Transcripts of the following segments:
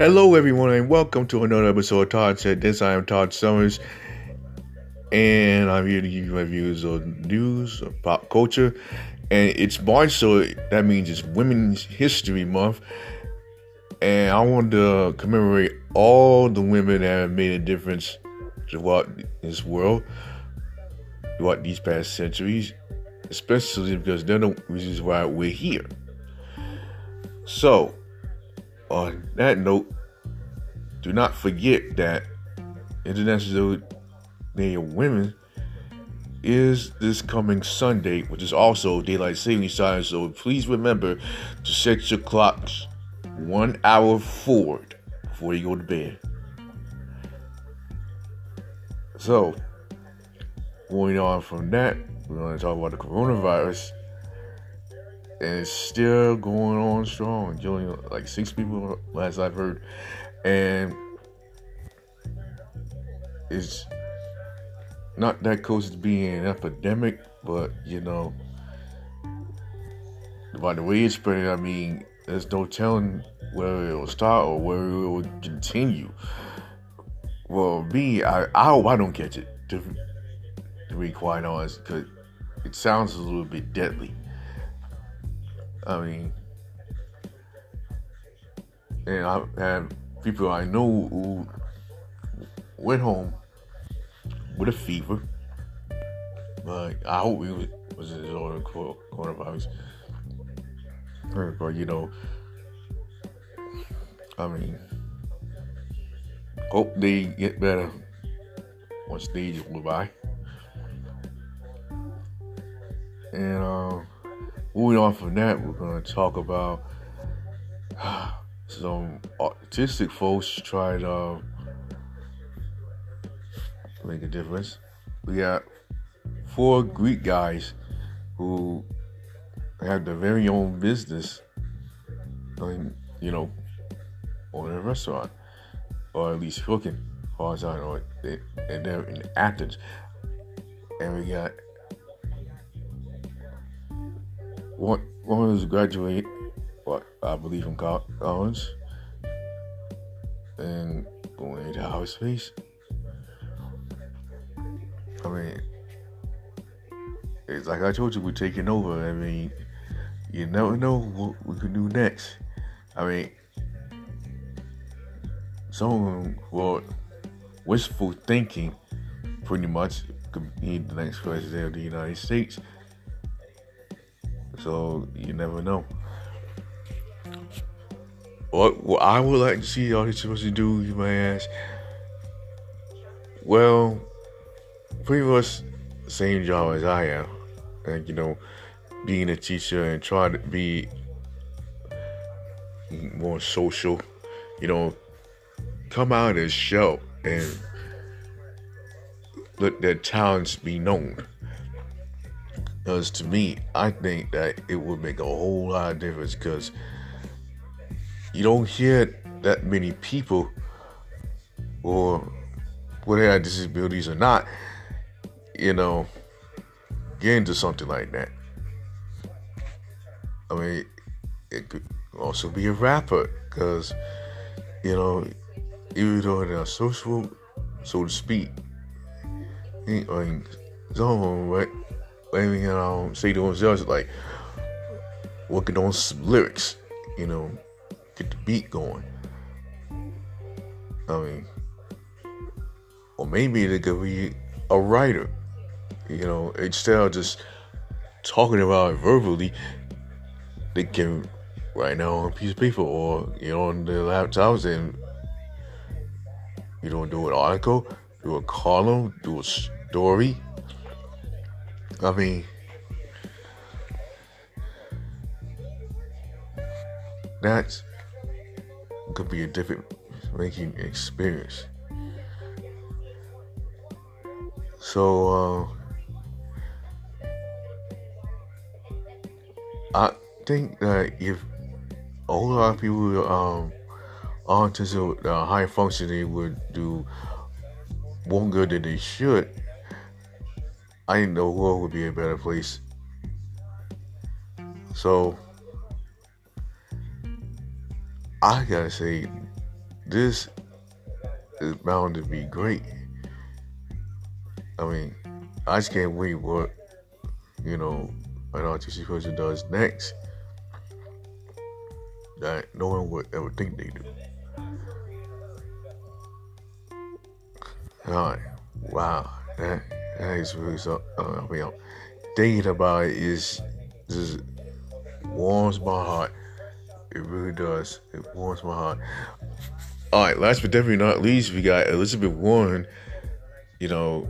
Hello, everyone, and welcome to another episode of Todd Said This. I am Todd Summers, and I'm here to give you my views on news, of pop culture, and it's March, so that means it's Women's History Month, and I want to commemorate all the women that have made a difference throughout this world, throughout these past centuries, especially because they're the reasons why we're here. So, on that note, do not forget that International Day of Women is this coming Sunday, which is also daylight savings time. So please remember to set your clocks one hour forward before you go to bed. So, going on from that, we're going to talk about the coronavirus and it's still going on strong. Killing like six people, last I've heard, and it's not that close to being an epidemic, but you know, by the way it's spreading, I mean, there's no telling where it will start or where it will continue. Well, me, I, I hope I don't catch it. To, to be quite honest, because it sounds a little bit deadly. I mean, and I have people I know who went home with a fever. But I hope it was, was his own coronavirus. But you know, I mean, hope they get better once stage go by. And um moving on from that, we're to talk about some autistic folks try to uh, make a difference. We got four Greek guys who have their very own business, and you know, on a restaurant, or at least cooking, far as I know, and they're in Athens. And we got one one was graduate, I believe from college, and going into outer space. I mean, it's like I told you, we're taking over. I mean, you never know what we can do next. I mean, someone well, wishful thinking, pretty much, could be the next president of the United States. So you never know. What, what I would like to see all these supposed to do, you may ask. Well, pretty much same job as I am. And you know, being a teacher and trying to be more social, you know, come out and show and let their talents be known. Because to me, I think that it would make a whole lot of difference because you don't hear that many people, or whether they have disabilities or not, you know, get into something like that. I mean, it could also be a rapper because, you know, even though they're social, so to speak, I mean, some of right? you know, say to themselves like working on lyrics, you know, get the beat going. I mean, or maybe they could be a writer, you know, instead of just talking about it verbally, they can write down on a piece of paper or you know on their laptops and you know do an article, do a column, do a story, I mean, that could be a different making experience. So, uh, I think that if a whole lot of people um, autism uh, high functioning would do more good than they should, I think the world would be a better place. So I gotta say, this is bound to be great. I mean, I just can't wait what you know an artistic person does next that no one would ever think they do. All right, wow, that that is really so. Uh, I thinking about it is just warms my heart. It really does. It warms my heart. All right, last but definitely not least, we got Elizabeth Warren. You know,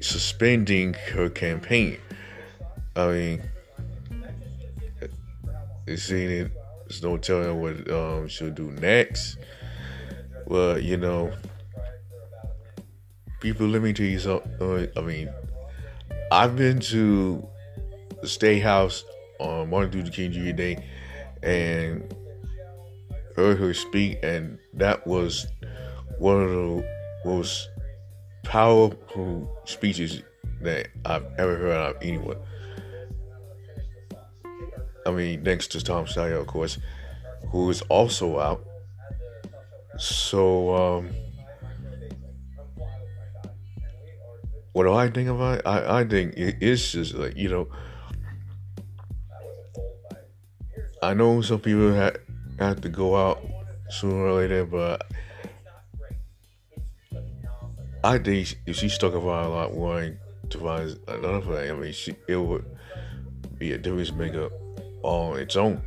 suspending her campaign. I mean, it seeing there's no telling what um, she'll do next. But, you know, people, let me tell you something. Uh, I mean, I've been to the State House on Martin Luther King Jr. Day and heard her speak, and that was one of the most powerful speeches that I've ever heard out of anyone. I mean, thanks to Tom Steyer, of course, who is also out. So, um, what do I think about it? I, I think it's just like, you know, I know some people have, have to go out sooner or later, but I think if she stuck around a lot wanting to find another thing, I mean, she, it would be a difference maker on its own.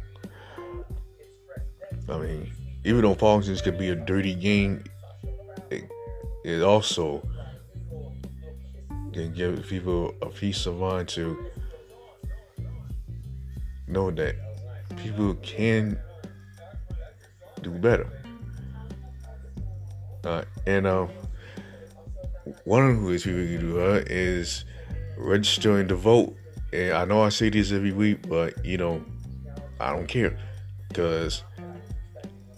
I mean, even though politics can be a dirty game, it, it also can give people a peace of mind to know that people can do better. Uh, and um, one of the ways people can do that is registering to vote. And I know I say this every week, but you know, I don't care because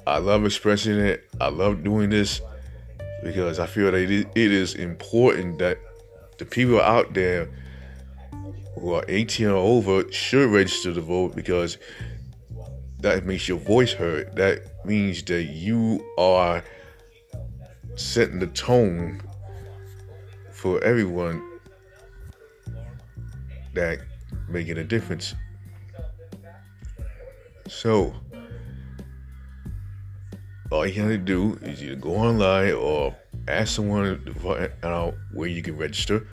I love expressing it. I love doing this because I feel that it is important that the people out there who are 18 or over should register to vote because that makes your voice heard. That means that you are setting the tone for everyone that making a difference. So, all you have to do is either go online or ask someone to find out where you can register.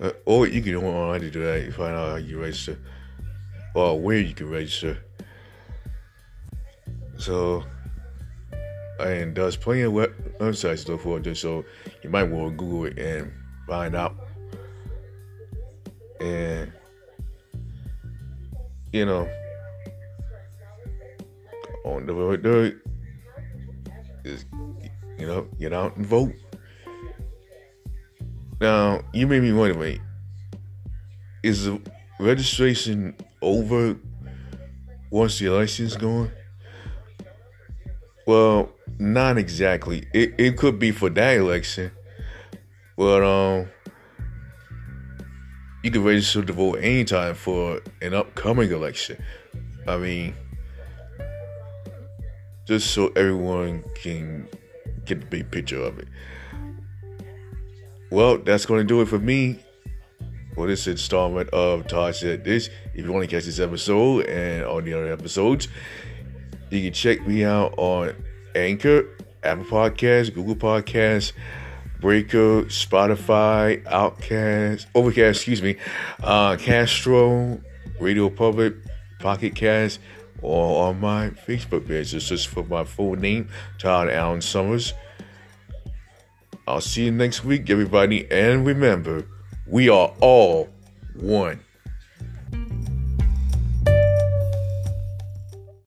Uh, or you can go online to do that. You find out how you register, or where you can register. So, and there's plenty of websites to look for this, so you might want to Google it and find out. And you know, on the vote, is you know, get out and vote. Now, you may be wondering, wait, is the registration over once the election's going? Well, not exactly. It it could be for that election, but um, you can register to vote anytime for an upcoming election. I mean, just so everyone can get the big picture of it. Well, that's going to do it for me for this installment of Todd Said This. If you want to catch this episode and all the other episodes, you can check me out on Anchor, Apple Podcasts, Google Podcasts, Breaker, Spotify, Outcast, Overcast, excuse me, uh, Castro, Radio Public, Pocket Cast, or on my Facebook page. It's just for my full name, Todd Allen Summers. I'll see you next week, everybody, and remember, we are all one.